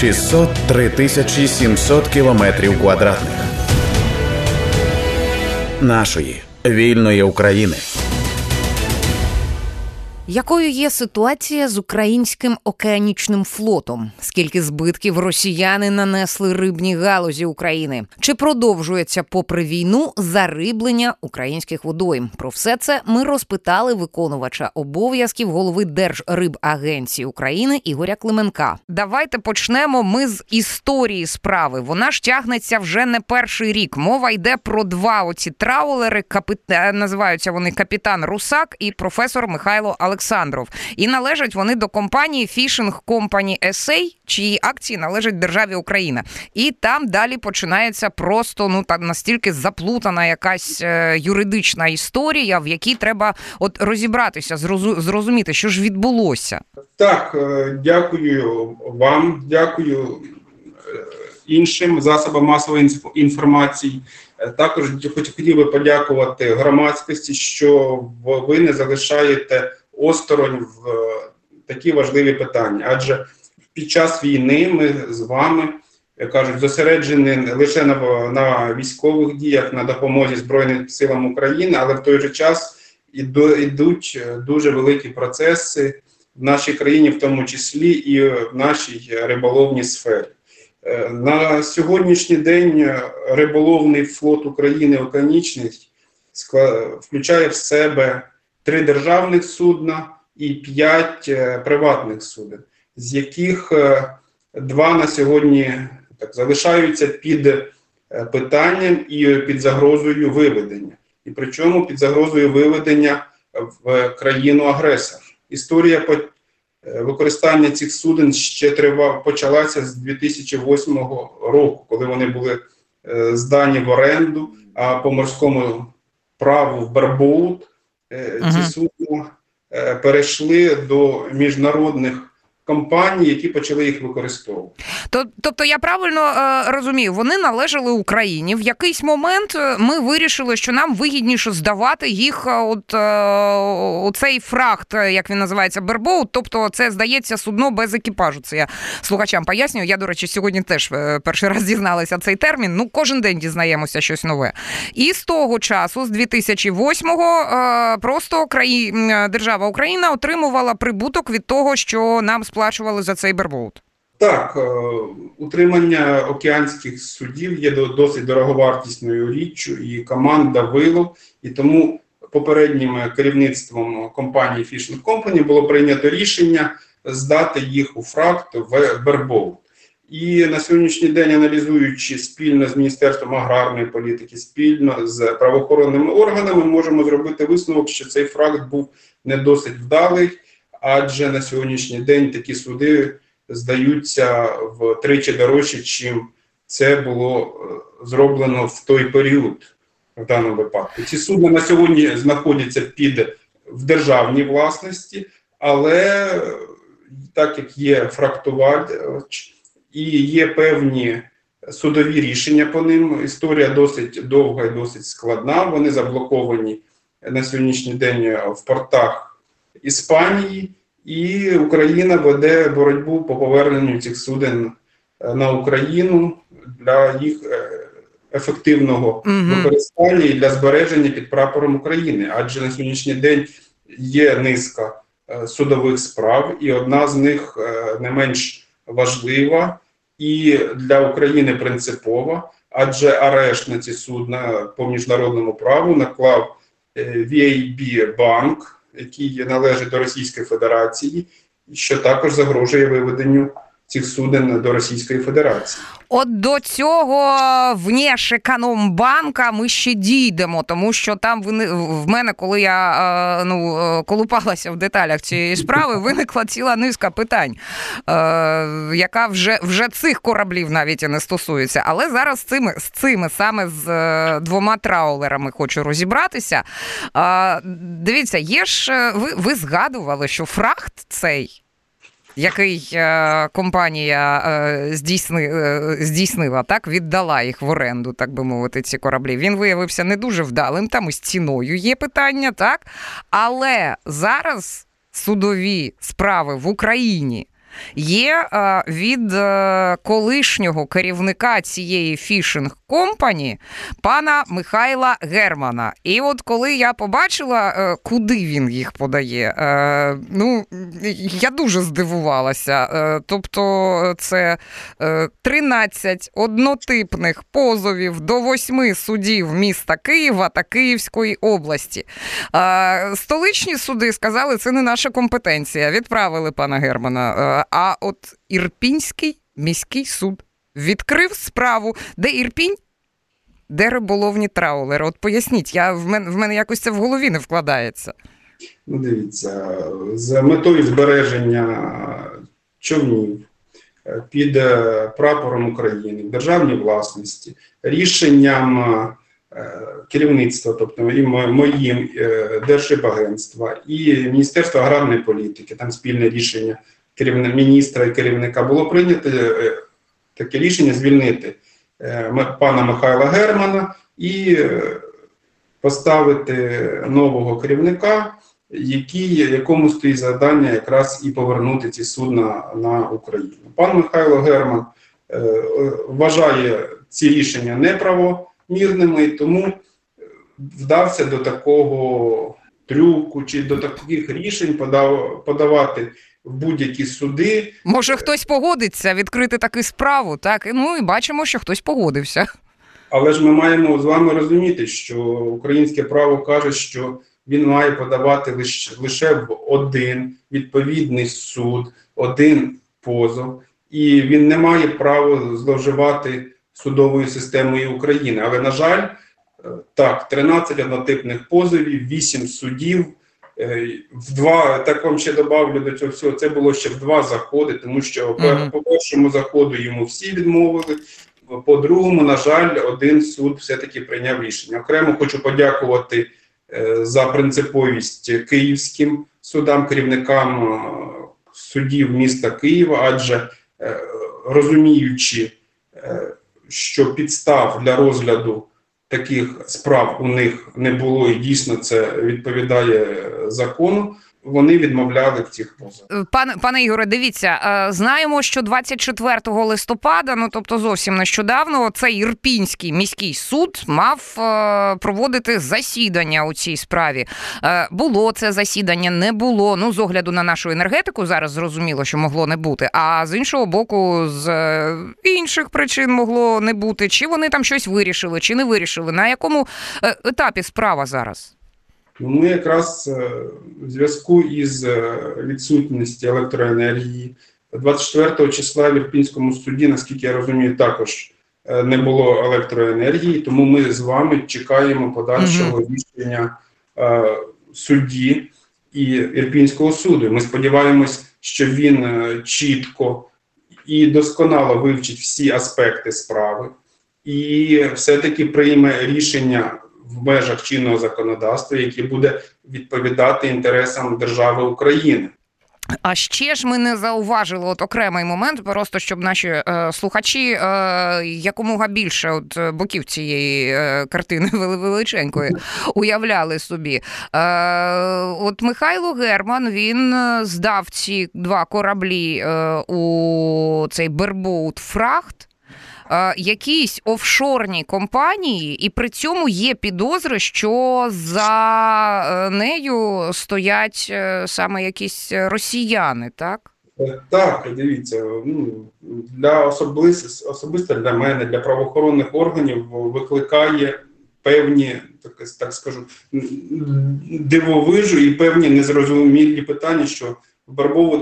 603 тисячі 700 кілометрів квадратних нашої вільної України. Якою є ситуація з українським океанічним флотом? Скільки збитків росіяни нанесли рибній галузі України? Чи продовжується попри війну зариблення українських водойм? Про все це ми розпитали виконувача обов'язків голови Держрибагенції України Ігоря Клименка. Давайте почнемо ми з історії справи. Вона ж тягнеться вже не перший рік. Мова йде про два оці траулери. Капит... називаються вони капітан Русак і професор Михайло Александрович. Олександров. І належать вони до компанії Fishing Company SA, чиї акції належать державі Україна. І там далі починається просто ну так настільки заплутана якась е, юридична історія, в якій треба от розібратися, зрозуміти, що ж відбулося. Так, е, дякую вам, дякую е, іншим засобам масової інформації. Також хотів би подякувати громадськості, що ви не залишаєте осторонь в е, такі важливі питання. Адже під час війни ми з вами кажуть, зосереджені лише на, на військових діях, на допомозі Збройним силам України, але в той же час йдуть дуже великі процеси в нашій країні, в тому числі і в нашій риболовній сфері. Е, на сьогоднішній день риболовний флот України океанічний включає в себе три державних судна і п'ять е, приватних суден, з яких е, два на сьогодні так залишаються під е, питанням і під загрозою виведення. І причому під загрозою виведення в країну агресор. Історія використання цих суден ще трива почалася з 2008 року, коли вони були здані в оренду, а по морському праву в Барбоут ці судна е, перейшли до міжнародних компаній, які почали їх використовувати. Тобто, я правильно е, розумію, вони належали Україні. В якийсь момент е, ми вирішили, що нам вигідніше здавати їх. Е, от е, цей фрахт, е, як він називається, бербоут. Тобто, це здається судно без екіпажу. Це я слухачам пояснюю. Я, до речі, сьогодні теж перший раз дізналася цей термін. Ну, кожен день дізнаємося щось нове. І з того часу, з 2008-го, е, просто краї... держава Україна отримувала прибуток від того, що нам сплачували за цей бербоут. Так, е, утримання океанських судів є досить дороговартісною річчю, і команда вилов, і тому попереднім керівництвом компанії Fishing Company було прийнято рішення здати їх у фракт в Бербоут. І на сьогоднішній день, аналізуючи спільно з Міністерством аграрної політики, спільно з правоохоронними органами, можемо зробити висновок, що цей фракт був не досить вдалий адже на сьогоднішній день такі суди здаються втричі дорожче, чим це було е, зроблено в той період в даному випадку. Ці судна на сьогодні знаходяться під в державній власності, але так як є фрактувач і є певні судові рішення по ним, історія досить довга і досить складна. Вони заблоковані на сьогоднішній день в портах Іспанії, і Україна веде боротьбу по поверненню цих суден е, на Україну для їх е, ефективного використання і для збереження під прапором України. Адже на сьогоднішній день є низка е, судових справ, і одна з них не менш важлива і для України принципова, адже арешт на ці судна по міжнародному праву наклав VAB банк який належить до Російської Федерації, що також загрожує виведенню цих суден до Російської Федерації. От до цього внешекономбанка ми ще дійдемо, тому що там в мене, коли я е, ну е, колупалася в деталях цієї справи, виникла ціла низка питань, е, яка вже вже цих кораблів навіть і не стосується. Але зараз цими з цими саме з двома траулерами хочу розібратися. Дивіться, є ж ви, ви згадували, що фрахт цей який е, компанія е, здійсни, е, здійснила, так віддала їх в оренду, так би мовити, ці кораблі. Він виявився не дуже вдалим. Там із ціною є питання, так але зараз судові справи в Україні. є е, від е, колишнього керівника цієї фішинг компані пана Михайла Германа. І от коли я побачила, е, куди він їх подає, е, ну я дуже здивувалася. Е, тобто, це е, 13 однотипних позовів до восьми судів міста Києва та Київської області. Столичні суди сказали, це не наша компетенція. Відправили пана Германа. А от Ірпінський міський суд відкрив справу, де Ірпінь. Де риболовні траулери? От поясніть, я в мене в мене якось це в голові не вкладається. Ну, дивіться, з метою збереження човнів е, під е, прапором України в державній власності, рішенням е, керівництва, тобто і моїм Держрибагентства і Міністерства аграрної політики, там спільне рішення керівника міністра і керівника було прийнято таке рішення звільнити е, пана Михайла Германа і е, поставити нового керівника, який, якому стоїть завдання якраз і повернути ці судна на Україну. Пан Михайло Герман е, вважає ці рішення неправомірними, тому вдався до такого трюку чи до таких рішень подав, подавати в будь-які суди. Може, хтось погодиться відкрити таку справу, так? Ну і бачимо, що хтось погодився. Але ж ми маємо з вами розуміти, що українське право каже, що він має подавати лише, лише в один відповідний суд, один позов, і він не має права зловживати судовою системою України. Але, на жаль, е, так, 13 однотипних позовів, 8 судів. Е, В два так вам ще добавлю до цього всього. Це було ще в два заходи, тому що по- Мгм. по першому заходу йому всі відмовили. По-другому, на жаль, один суд все-таки прийняв рішення. Окремо хочу подякувати е, за принциповість київським судам, керівникам е, судів міста Києва, адже розуміючи, що підстав для розгляду таких справ у них не було, і дійсно це відповідає закону. Вони відмовляли в цих позовах. Пане пане Ігоре, дивіться, е, знаємо, що 24 листопада, ну тобто зовсім нещодавно, цей Ірпінський міський суд мав е, проводити засідання у цій справі. Е, Було це засідання, не було. Ну, з огляду на нашу енергетику, зараз зрозуміло, що могло не бути. А з іншого боку, з е, інших причин могло не бути. Чи вони там щось вирішили, чи не вирішили? На якому е, етапі справа зараз? Ну, Ми якраз е, в зв'язку із е, відсутністю електроенергії 24 числа в Ірпінському суді, наскільки я розумію, також е, не було електроенергії, тому ми з вами чекаємо подальшого рішення судді і Ірпінського суду. Ми сподіваємось, що він чітко і досконало вивчить всі аспекти справи і все-таки прийме рішення в межах чинного законодавства, яке буде відповідати інтересам держави України. А ще ж ми не зауважили от окремий момент, просто щоб наші е, слухачі е, якомога більше от е, боків цієї е, картини вели- величенької уявляли собі. Е, от Михайло Герман він е, здав ці два кораблі у цей Бербоут Фрахт. Е, Якійсь офшорній компанії, і при цьому є підозри, що за е, нею стоять е, саме якісь росіяни, так? Так, дивіться, ну для особисто, особисто для мене, для правоохоронних органів викликає певні, так, так скажу, дивовижу і певні незрозумілі питання, що в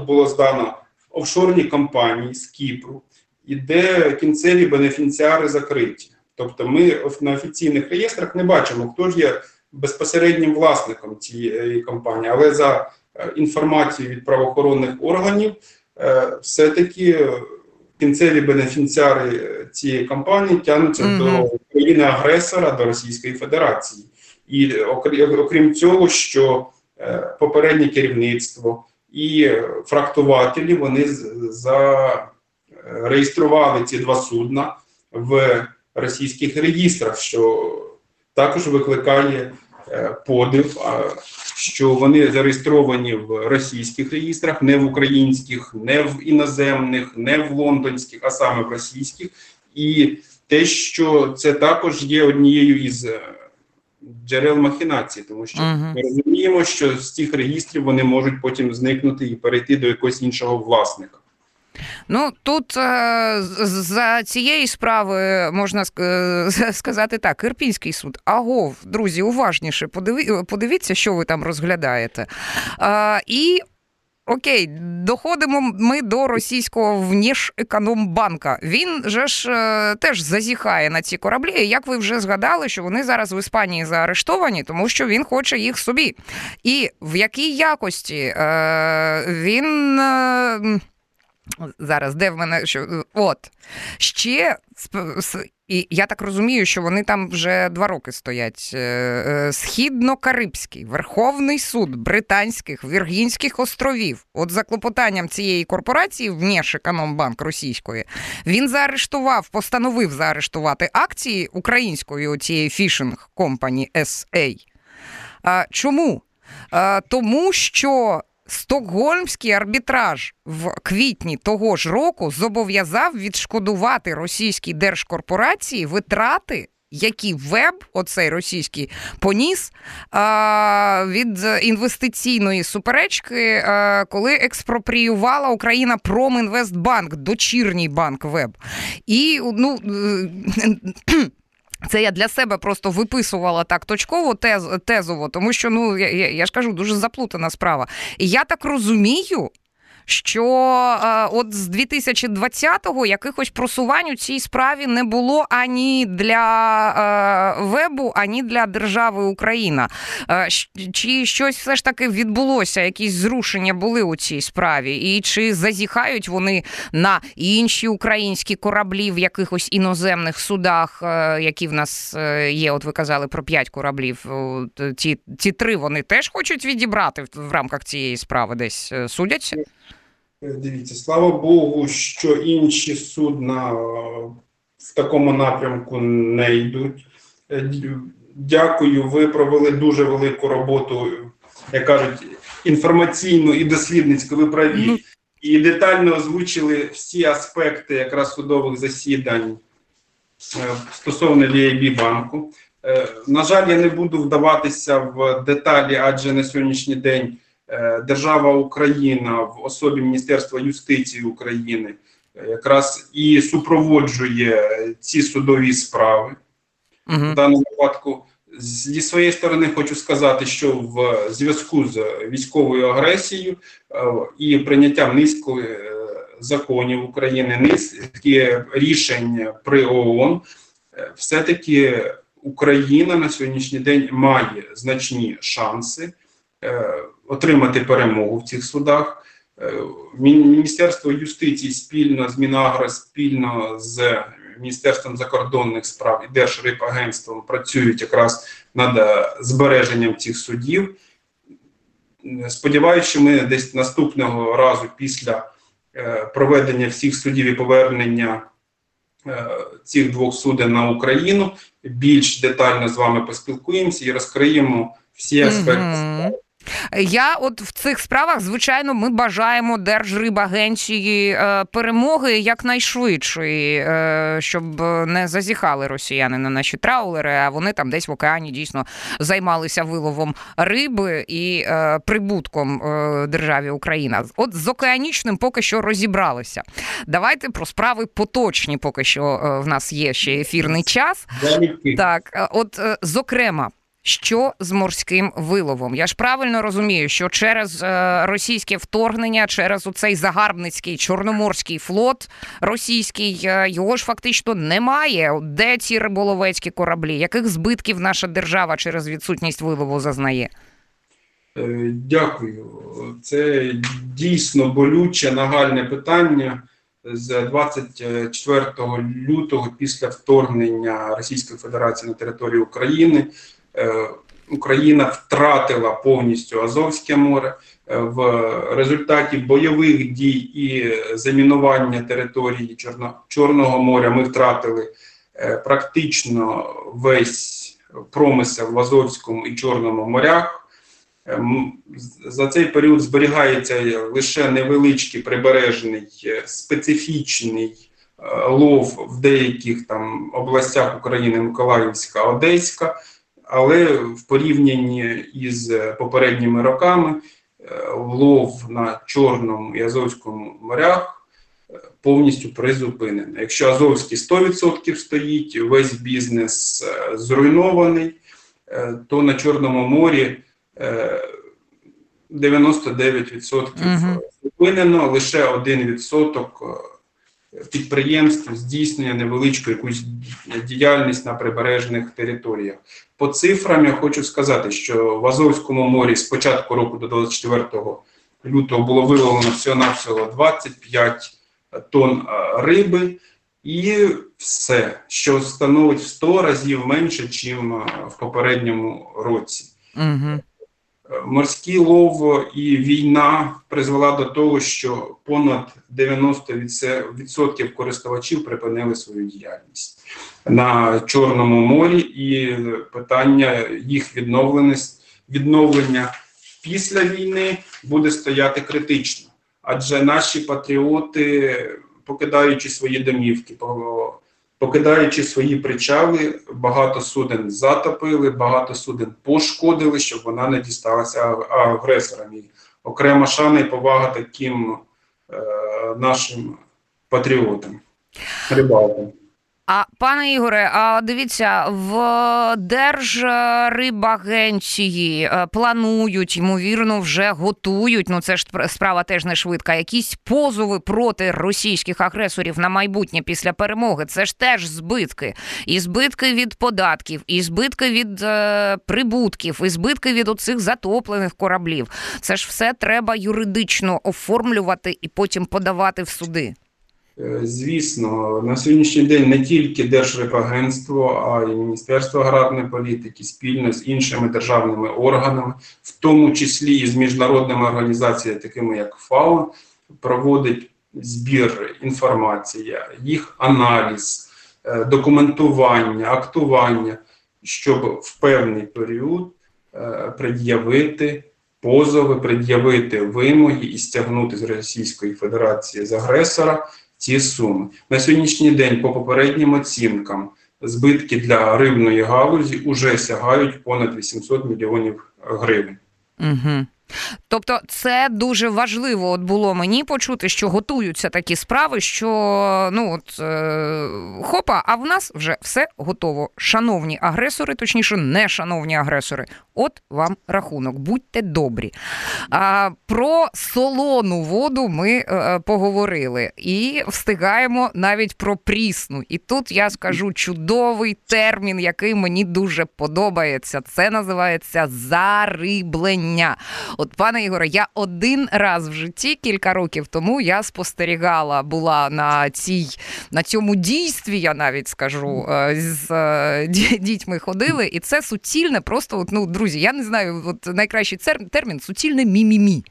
було здано офшорній компанії з Кіпру, і де кінцеві бенефіціари закриті. Тобто ми на офіційних реєстрах не бачимо, хто ж є безпосереднім власником цієї компанії, але за е, інформацією від правоохоронних органів, е, все-таки кінцеві бенефіціари е, цієї компанії тягнуться Мгм. до країни-агресора, до Російської Федерації. І окрім, цього, що попереднє керівництво і фрактувателі вони з- зареєстрували ці два судна в російських реєстрах, що також викликає е, подив, що вони зареєстровані в російських реєстрах, не в українських, не в іноземних, не в лондонських, а саме в російських. І те, що це також є однією із е, джерел махінації, тому що Мгм. ми розуміємо, що з цих реєстрів вони можуть потім зникнути і перейти до якогось іншого власника. Ну тут е, за цієї справи можна е, сказати так: Ірпінський суд. Агов, друзі, уважніше, подиві, подивіться, що ви там розглядаєте. Е, і Окей, доходимо ми до російського внішекономбанка. Він же ж е, теж зазіхає на ці кораблі. І Як ви вже згадали, що вони зараз в Іспанії заарештовані, тому що він хоче їх собі. І в якій якості е, він. Е, Зараз, де в мене що от ще і я так розумію, що вони там вже два роки стоять. Е, е, Східно-Карибський Верховний суд Британських Віргінських островів. От за клопотанням цієї корпорації, Внешекономбанк російської, він заарештував, постановив заарештувати акції української оцієї фішинг компані SA. Чому? Тому що Стокгольмський арбітраж в квітні того ж року зобов'язав відшкодувати російській держкорпорації витрати. Які веб, оцей російський, поніс а, від інвестиційної суперечки, а, коли експропріювала Україна Промінвестбанк, дочірній банк Веб. І ну, е, це я для себе просто виписувала так точково, тез, тезово, тому що ну я, я, ж кажу, дуже заплутана справа. І я так розумію. Що е, от з 2020-го якихось просувань у цій справі не було ані для е, вебу, ані для держави Україна. Е, чи щось все ж таки відбулося? Якісь зрушення були у цій справі? І чи зазіхають вони на інші українські кораблі в якихось іноземних судах, е, які в нас е, є? От ви казали про п'ять кораблів. От, Ті, ті три вони теж хочуть відібрати в, рамках цієї справи, десь е, судяться? Е, Дивіться, слава Богу, що інші судна е, в такому напрямку не йдуть. Е, Дякую, ви провели дуже велику роботу, як кажуть, інформаційну і дослідницьку. Ви праві. Ну. І детально озвучили всі аспекти якраз судових засідань стосовно VIB банку. На жаль, я не буду вдаватися в деталі, адже на сьогоднішній день держава Україна в особі Міністерства юстиції України е, якраз і супроводжує е, ці судові справи. Угу. В даному випадку зі своєї сторони хочу сказати, що в зв'язку з військовою агресією е, і прийняттям низки е, законів України, низки рішень при ООН, е, все-таки Україна на сьогоднішній день має значні шанси е, отримати перемогу в цих судах. Е, Міністерство юстиції спільно з Мінагро, спільно з Міністерством закордонних справ і Держрибагентством працюють якраз над е, збереженням цих судів. Сподіваюся, що ми десь наступного разу після е, проведення всіх судів і повернення цих двох суден на Україну більш детально з вами поспілкуємося і розкриємо всі аспекти. Я от в цих справах, звичайно, ми бажаємо Держрибагенції е, перемоги якнайшвидшої, е, щоб не зазіхали росіяни на наші траулери, а вони там десь в океані дійсно займалися виловом риби і е, прибутком державі Україна. От з океанічним поки що розібралися. Давайте про справи поточні, поки що в нас є ще ефірний час. Так, от зокрема. Що з морським виловом? Я ж правильно розумію, що через е, російське вторгнення, через оцей загарбницький чорноморський флот російський, е, його ж фактично немає. Де ці риболовецькі кораблі? Яких збитків наша держава через відсутність вилову зазнає? Е, Дякую. Це дійсно болюче, нагальне питання. З 24 лютого, після вторгнення Російської Федерації на територію України, Україна втратила повністю Азовське море. Е, В результаті бойових дій і замінування території Чорно- Чорного моря ми втратили е, практично весь промисел в Азовському і Чорному морях. За цей період зберігається лише невеличкий прибережний е, специфічний е, лов в деяких там областях України Миколаївська, Одеська, але в порівнянні із попередніми роками е, лов на Чорному і Азовському морях е, повністю призупинений. Якщо Азовський 100% стоїть, весь бізнес е, зруйнований, е, то на Чорному морі е, 99% зупинено, лише 1% е, підприємств здійснює невеличку якусь діяльність на прибережних територіях. По цифрам я хочу сказати, що в Азовському морі з початку року до 24 лютого було виловлено всього-навсього 25 тонн е, риби, і все, що становить в 100 разів менше, ніж в попередньому році. Угу. Морський лов і війна призвела до того, що понад 90% користувачів припинили свою діяльність на Чорному морі, і питання їх відновлення після війни буде стояти критично. Адже наші патріоти, покидаючи свої домівки, покидаючи свої причали, багато суден затопили, багато суден пошкодили, щоб вона не дісталася аг- агресорам. І окрема шана і повага таким е, нашим патріотам, рибалкам. А пане Ігоре, а дивіться, в Держрибагенції е, планують, ймовірно, вже готують. Ну це ж справа теж не швидка. Якісь позови проти російських агресорів на майбутнє після перемоги. Це ж теж збитки. І збитки від податків, і збитки від е, прибутків, і збитки від оцих затоплених кораблів. Це ж все треба юридично оформлювати і потім подавати в суди. Е, Звісно, на сьогоднішній день не тільки Держрибагентство, а й Міністерство аграрної політики спільно з іншими державними органами, в тому числі і з міжнародними організаціями, такими як ФАО, проводить збір інформації, їх аналіз, е, документування, актування, щоб в певний період е, пред'явити позови, пред'явити вимоги і стягнути з Російської Федерації з агресора ці суми. На сьогоднішній день, по попереднім оцінкам, збитки для рибної галузі вже сягають понад 800 мільйонів гривень. Угу. Тобто, це дуже важливо от було мені почути, що готуються такі справи, що ну от е, хопа, а в нас вже все готово. Шановні агресори, точніше, не шановні агресори. От вам рахунок, будьте добрі. А, про солону воду ми е, поговорили і встигаємо навіть про прісну. І тут я скажу чудовий термін, який мені дуже подобається. Це називається зариблення. От, пане Ігоре, я один раз в житті кілька років тому я спостерігала, була на цій на цьому дійстві, я навіть скажу, е, з е, дітьми ходили, і це суцільне, просто от, ну, друзі, я не знаю, от найкращий цер- термін суцільне мімімі.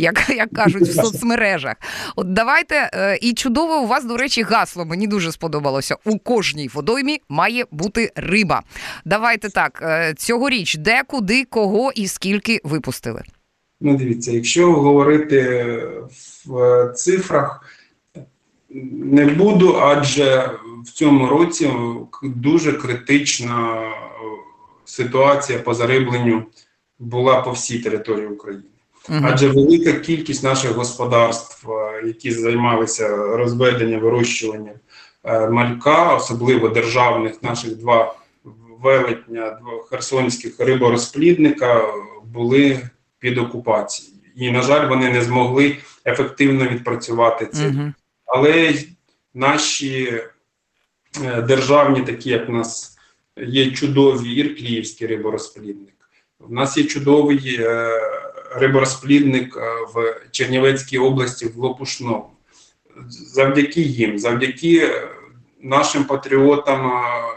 Як, як кажуть в соцмережах, от давайте е, і чудово у вас, до речі, гасло. Мені дуже сподобалося. У кожній водоймі має бути риба. Давайте так. Цьогоріч де, куди, кого і скільки випустили. Ну, дивіться, якщо говорити в цифрах, не буду, адже в цьому році дуже критична е, ситуація по зарибленню була по всій території України. Адже велика кількість наших господарств, е, які займалися розведенням, вирощуванням е, малька, особливо державних, наших два велетня, два херсонських риборозплідника, були під окупацією. І, на жаль, вони не змогли ефективно відпрацювати це. Мгм. Але наші е, державні, такі як в нас є чудові Іркліївський риборозплідник. У нас є чудовий е, риборозплідник е, в Чернівецькій області в Лопушному. Завдяки їм, завдяки нашим патріотам,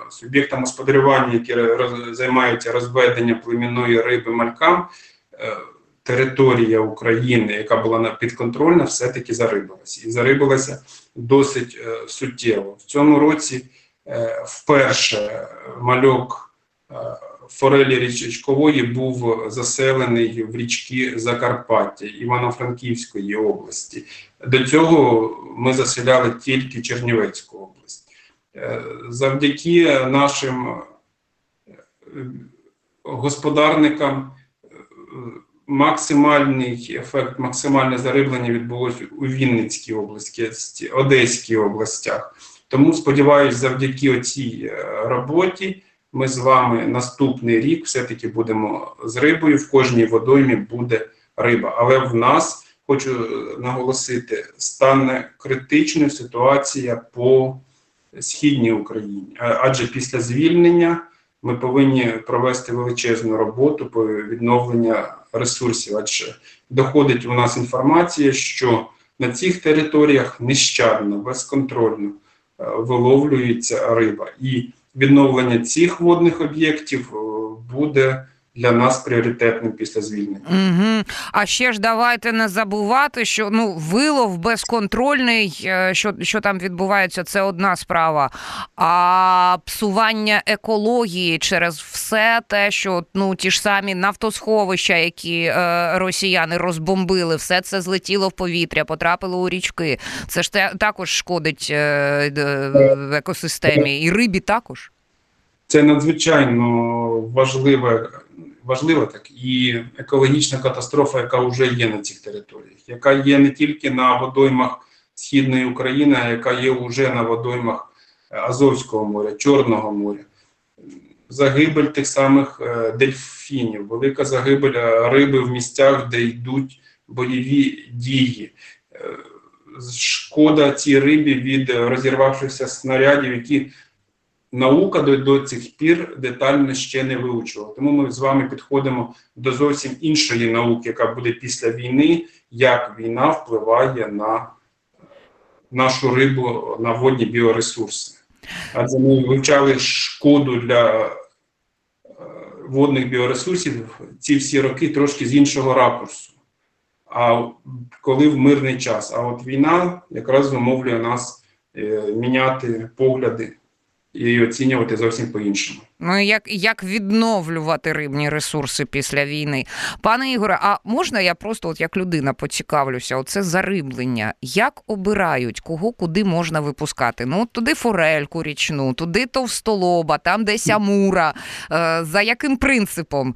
суб'єктам господарювання, які роз- займаються розведенням племінної риби малькам, е, територія України, яка була підконтрольна, все-таки зарибилася. І зарибилася досить е, суттєво. В цьому році е, вперше мальок форелі річкової був заселений в річки Закарпаття Івано-Франківської області. До цього ми заселяли тільки Чернівецьку область. Е, завдяки нашим господарникам максимальний ефект, максимальне зариблення відбулося у Вінницькій області, Одеській областях. Тому сподіваюся, завдяки цій роботі ми з вами наступний рік все-таки будемо з рибою. В кожній водоймі буде риба. Але в нас хочу наголосити, стане критичною ситуація по східній Україні, адже після звільнення ми повинні провести величезну роботу по відновленню ресурсів. Адже доходить у нас інформація, що на цих територіях нещадно, безконтрольно е, виловлюється риба, і відновлення цих водних об'єктів е, буде для нас пріоритетним після звільнення. Угу. А ще ж давайте не забувати, що ну вилов безконтрольний, е, що що там відбувається, це одна справа. А псування екології через все те, що ну ті ж самі нафтосховища, які е, росіяни розбомбили, все це злетіло в повітря, потрапило у річки. Це ж те, також шкодить е, в екосистемі, і рибі також. Це надзвичайно важливе важлива так і екологічна катастрофа, яка вже є на цих територіях, яка є не тільки на водоймах Східної України, а яка є вже на водоймах Азовського моря, Чорного моря. Загибель тих самих е, дельфінів, велика загибель е, риби в місцях, де йдуть бойові дії. Е, шкода цій рибі від розірвавшихся снарядів, які наука до, до цих пір детально ще не вивчувала. Тому ми з вами підходимо до зовсім іншої науки, яка буде після війни, як війна впливає на нашу рибу, на водні біоресурси. Адже ми вивчали шкоду для е, водних біоресурсів ці всі роки трошки з іншого ракурсу. А коли в мирний час. А от війна якраз вимовлює нас е, міняти погляди і оцінювати зовсім по-іншому. Ну як як відновлювати рибні ресурси після війни, пане Ігоре? А можна я просто, от як людина, поцікавлюся? Оце зариблення. Як обирають, кого куди можна випускати? Ну туди форельку річну, туди товстолоба, там десь амура. Е, за яким принципом?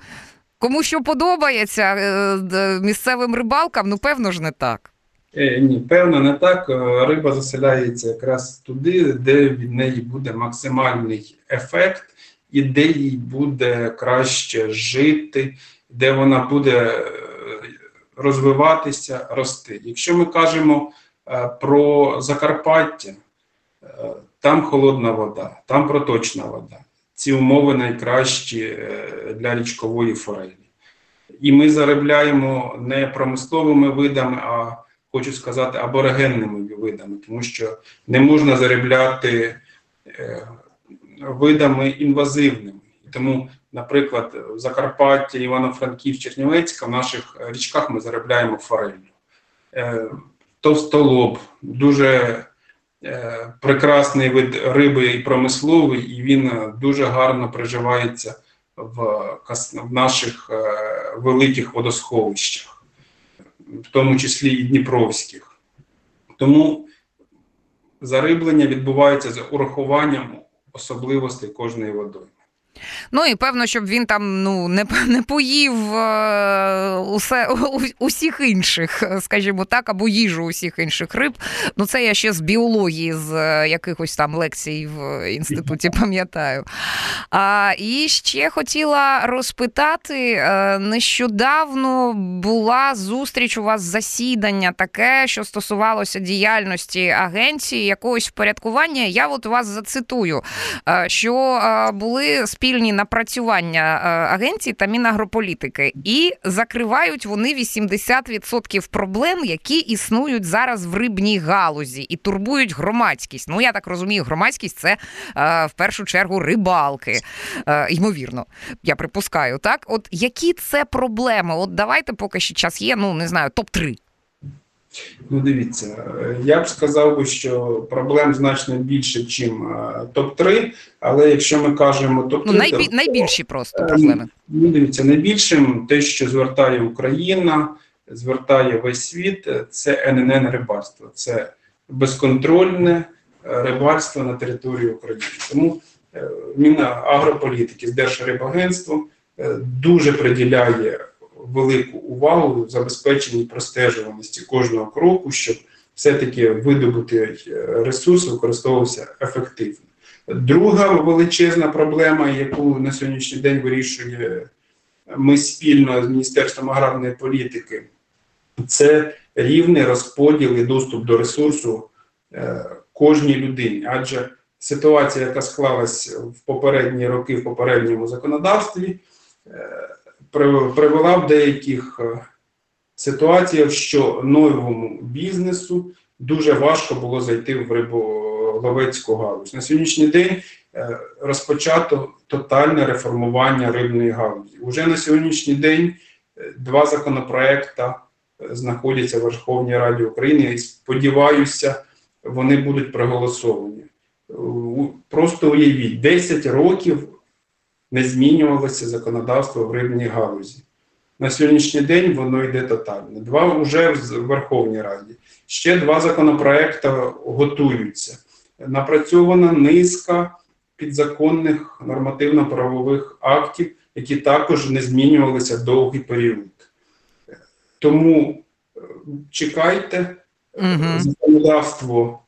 Кому що подобається е, місцевим рибалкам? Ну певно ж не так. Е, ні, певно, не так. Е, риба заселяється якраз туди, де від неї буде максимальний ефект, і де їй буде краще жити, де вона буде е, розвиватися, рости. Якщо ми кажемо про Закарпаття, там холодна вода, там проточна вода. Ці умови найкращі для річкової форелі. І ми заробляємо не промисловими видами, а хочу сказати, аборигенними видами, тому що не можна заробляти е, видами інвазивними. Тому, наприклад, в Закарпатті, Івано-Франків, Чернівецька в наших річках ми заробляємо форель. Е, товстолоб, дуже е, прекрасний вид риби і промисловий, і він дуже гарно приживається в, в наших великих водосховищах в тому числі і Дніпровських. Тому зариблення відбувається з урахуванням особливостей кожної водойми. Ну і певно, щоб він там ну не не поїв е, усе у, усіх інших, скажімо так, або їжу усіх інших риб. Ну це я ще з біології, з е, якихось там лекцій в інституті пам'ятаю. А, І ще хотіла розпитати: е, нещодавно була зустріч у вас засідання таке, що стосувалося діяльності агенції, якогось впорядкування. Я от вас зацитую, що були спільні напрацювання е, агенції та мінагрополітики, і закривають вони 80% проблем, які існують зараз в рибній галузі і турбують громадськість. Ну я так розумію, громадськість це е, в першу чергу рибалки. Е, ймовірно, я припускаю. Так, от які це проблеми? От давайте поки що час є. Ну не знаю, топ 3 Ну, дивіться, е, я б сказав би, що проблем значно більше, ніж топ-3, але якщо ми кажемо топ-3, Ну, найбі... то, найбільші просто Ем, проблеми. Ну, дивіться, найбільшим те, що звертає Україна, звертає весь світ, е, це ННН рибальство. Це безконтрольне е, рибальство на території України. Тому е, Мінагрополітики з Держрибагентством е, дуже приділяє велику увагу забезпеченні простежуваності кожного кроку, щоб все-таки видобутий е, ресурс використовувався ефективно. Друга величезна проблема, яку на сьогоднішній день вирішує ми спільно з Міністерством аграрної політики, це рівний розподіл і доступ до ресурсу е, кожній людині. Адже ситуація, яка склалась в попередні роки в попередньому законодавстві, е, привела в деяких е, ситуаціях, що новому бізнесу дуже важко було зайти в риболовецьку галузь. На сьогоднішній день е, розпочато тотальне реформування рибної галузі. Уже на сьогоднішній день е, два законопроекти е, знаходяться в Верховній Раді України і сподіваюся, вони будуть проголосовані. Е, Просто уявіть, 10 років не змінювалося законодавство в рибній галузі. На сьогоднішній день воно йде тотально. Два вже в Верховній Раді. Ще два законопроекти готуються. Напрацьована низка підзаконних нормативно-правових актів, які також не змінювалися довгий період. Тому е, чекайте, Мгм. законодавство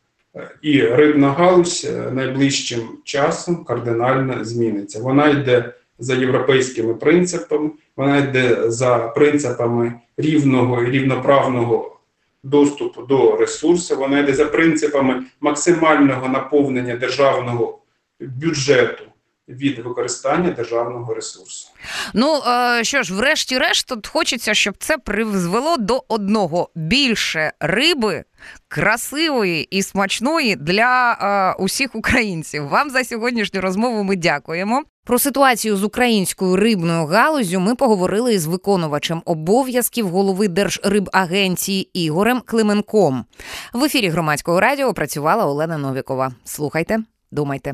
і рибна галузь е, найближчим часом кардинально зміниться. Вона йде за європейськими принципами, вона йде за принципами рівного і рівноправного доступу до ресурсів, вона йде за принципами максимального наповнення державного бюджету від використання державного ресурсу. Ну е, що ж, врешті-решт, тут хочеться, щоб це призвело до одного більше риби. Красивої і смачної для е, усіх українців. Вам за сьогоднішню розмову ми дякуємо. Про ситуацію з українською рибною галузю ми поговорили із виконувачем обов'язків голови Держрибагенції Ігорем Клименком. В ефірі громадського радіо працювала Олена Новікова. Слухайте, думайте.